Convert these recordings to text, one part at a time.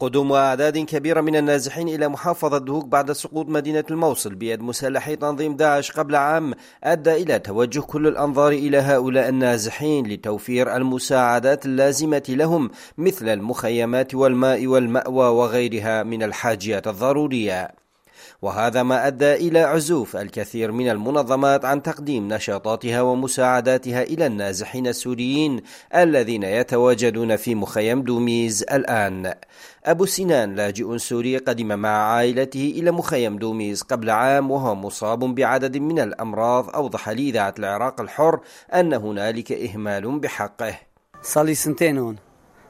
قدوم أعداد كبيرة من النازحين إلى محافظة دهوك بعد سقوط مدينة الموصل بيد مسلحي تنظيم داعش قبل عام أدى إلى توجه كل الأنظار إلى هؤلاء النازحين لتوفير المساعدات اللازمة لهم مثل المخيمات والماء والمأوى وغيرها من الحاجيات الضرورية. وهذا ما أدى إلى عزوف الكثير من المنظمات عن تقديم نشاطاتها ومساعداتها إلى النازحين السوريين الذين يتواجدون في مخيم دوميز الآن. أبو سنان لاجئ سوري قدم مع عائلته إلى مخيم دوميز قبل عام وهو مصاب بعدد من الأمراض أوضح لاذاعه العراق الحر أن هنالك إهمال بحقه. صار لي سنتين هون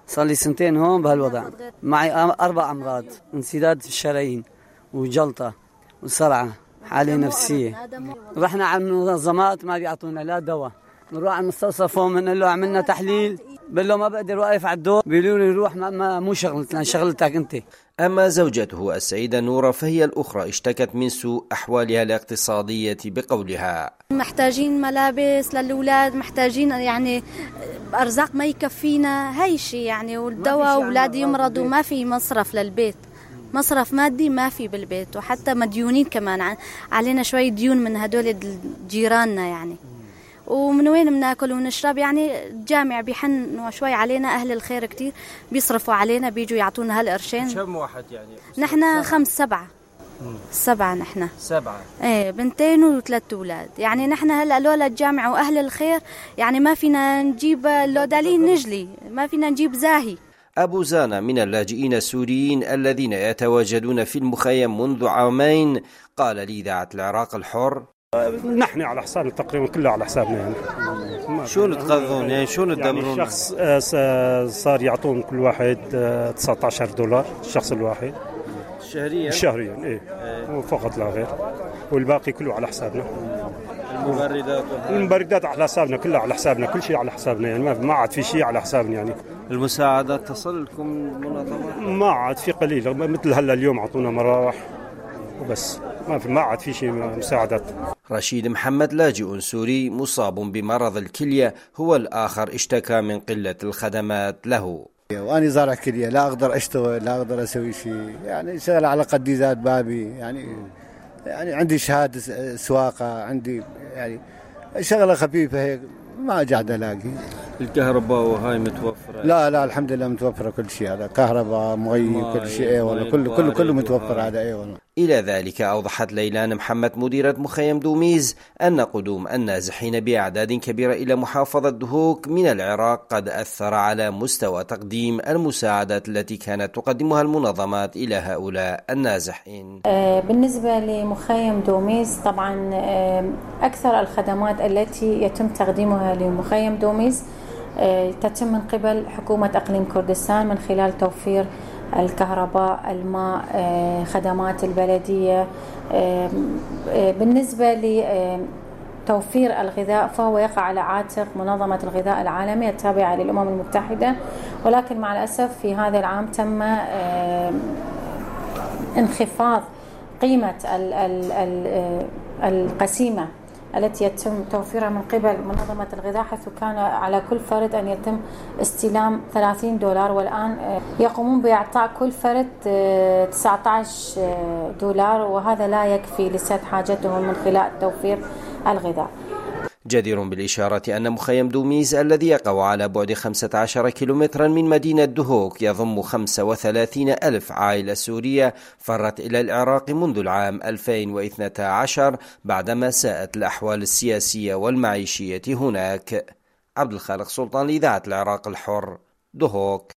صار لي سنتين هون بهالوضع معي أربع أمراض انسداد في الشرايين وجلطة وصرعه حالة نفسية. رحنا على المنظمات ما بيعطونا لا دواء. نروح على المستوصف من له عملنا تحليل. بقول له ما بقدر واقف على الدور بيقولوا لي روح ما, ما مو شغلتنا شغلتك أنت. أما زوجته السيدة نورة فهي الأخرى اشتكت من سوء أحوالها الاقتصادية بقولها. محتاجين ملابس للأولاد محتاجين يعني أرزاق ما يكفينا هاي شيء يعني. والدواء أولادي يمرضوا ما في مصرف للبيت. مصرف مادي ما في بالبيت وحتى مديونين كمان. علينا شوي ديون من هدول جيراننا يعني. ومن وين بناكل ونشرب؟ يعني الجامع بيحن شوي علينا أهل الخير كتير بيصرفوا علينا بيجوا يعطونا هالقرشين. كم واحد يعني؟ نحن خمس سبعة. سبعة نحن. سبعة. إيه بنتين وثلاث أولاد. يعني نحن هلأ لولا الجامعة وأهل الخير يعني ما فينا نجيب لو دالين نجلي ما فينا نجيب زاهي. أبو زانا من اللاجئين السوريين الذين يتواجدون في المخيم منذ عامين. قال لإذاعة العراق الحر. نحن على حسابنا تقريبا كله على حسابنا يعني. شو تقضون؟ يعني شو تدبرون يعني شخص صار يعطون كل واحد 19 دولار الشخص الواحد. شهريا؟ شهريا إيه, إيه. فقط لا غير. والباقي كله على حسابنا. المبردات المبردات على حسابنا كلها على حسابنا كل شيء على حسابنا يعني ما عاد في شيء على حسابنا يعني. المساعدات تصل لكم منظمات ما عاد في قليل مثل هلا اليوم اعطونا مراوح وبس. ما في ما عاد في شيء مساعدات. رشيد محمد لاجئ سوري مصاب بمرض الكلية هو الآخر اشتكى من قلة الخدمات له. وأنا زارع كلية لا أقدر أشتغل لا أقدر أسوي شيء يعني شغل على قدي زاد بابي يعني يعني عندي شهادة سواقة عندي يعني شغلة خفيفة هيك ما قاعد الاقي الكهرباء وهاي متوفرة؟ لا لا الحمد لله متوفرة كل شيء هذا كهرباء مي كل شيء اي والله كله كله كله متوفر هذا اي والله. إلى ذلك أوضحت ليلان محمد مديرة مخيم دوميز أن قدوم النازحين بأعداد كبيرة إلى محافظة دهوك من العراق قد أثر على مستوى تقديم المساعدات التي كانت تقدمها المنظمات إلى هؤلاء النازحين. بالنسبة لمخيم دوميز طبعا أكثر الخدمات التي يتم تقديمها لمخيم دوميز تتم من قبل حكومة أقليم كردستان من خلال توفير الكهرباء الماء خدمات البلدية بالنسبة لتوفير الغذاء فهو يقع على عاتق منظمة الغذاء العالمية التابعة للأمم المتحدة. ولكن مع الأسف في هذا العام تم انخفاض قيمة القسيمة التي يتم توفيرها من قبل منظمة الغذاء حيث كان على كل فرد أن يتم استلام 30 دولار والآن يقومون بإعطاء كل فرد 19 دولار وهذا لا يكفي لسد حاجتهم من خلال توفير الغذاء. جدير بالإشارة أن مخيم دوميز الذي يقع على بعد 15 كيلومترا من مدينة دهوك يضم 35 ألف عائلة سورية فرت إلى العراق منذ العام 2012 بعدما ساءت الأحوال السياسية والمعيشية هناك. عبد الخالق سلطان لإذاعة العراق الحر دهوك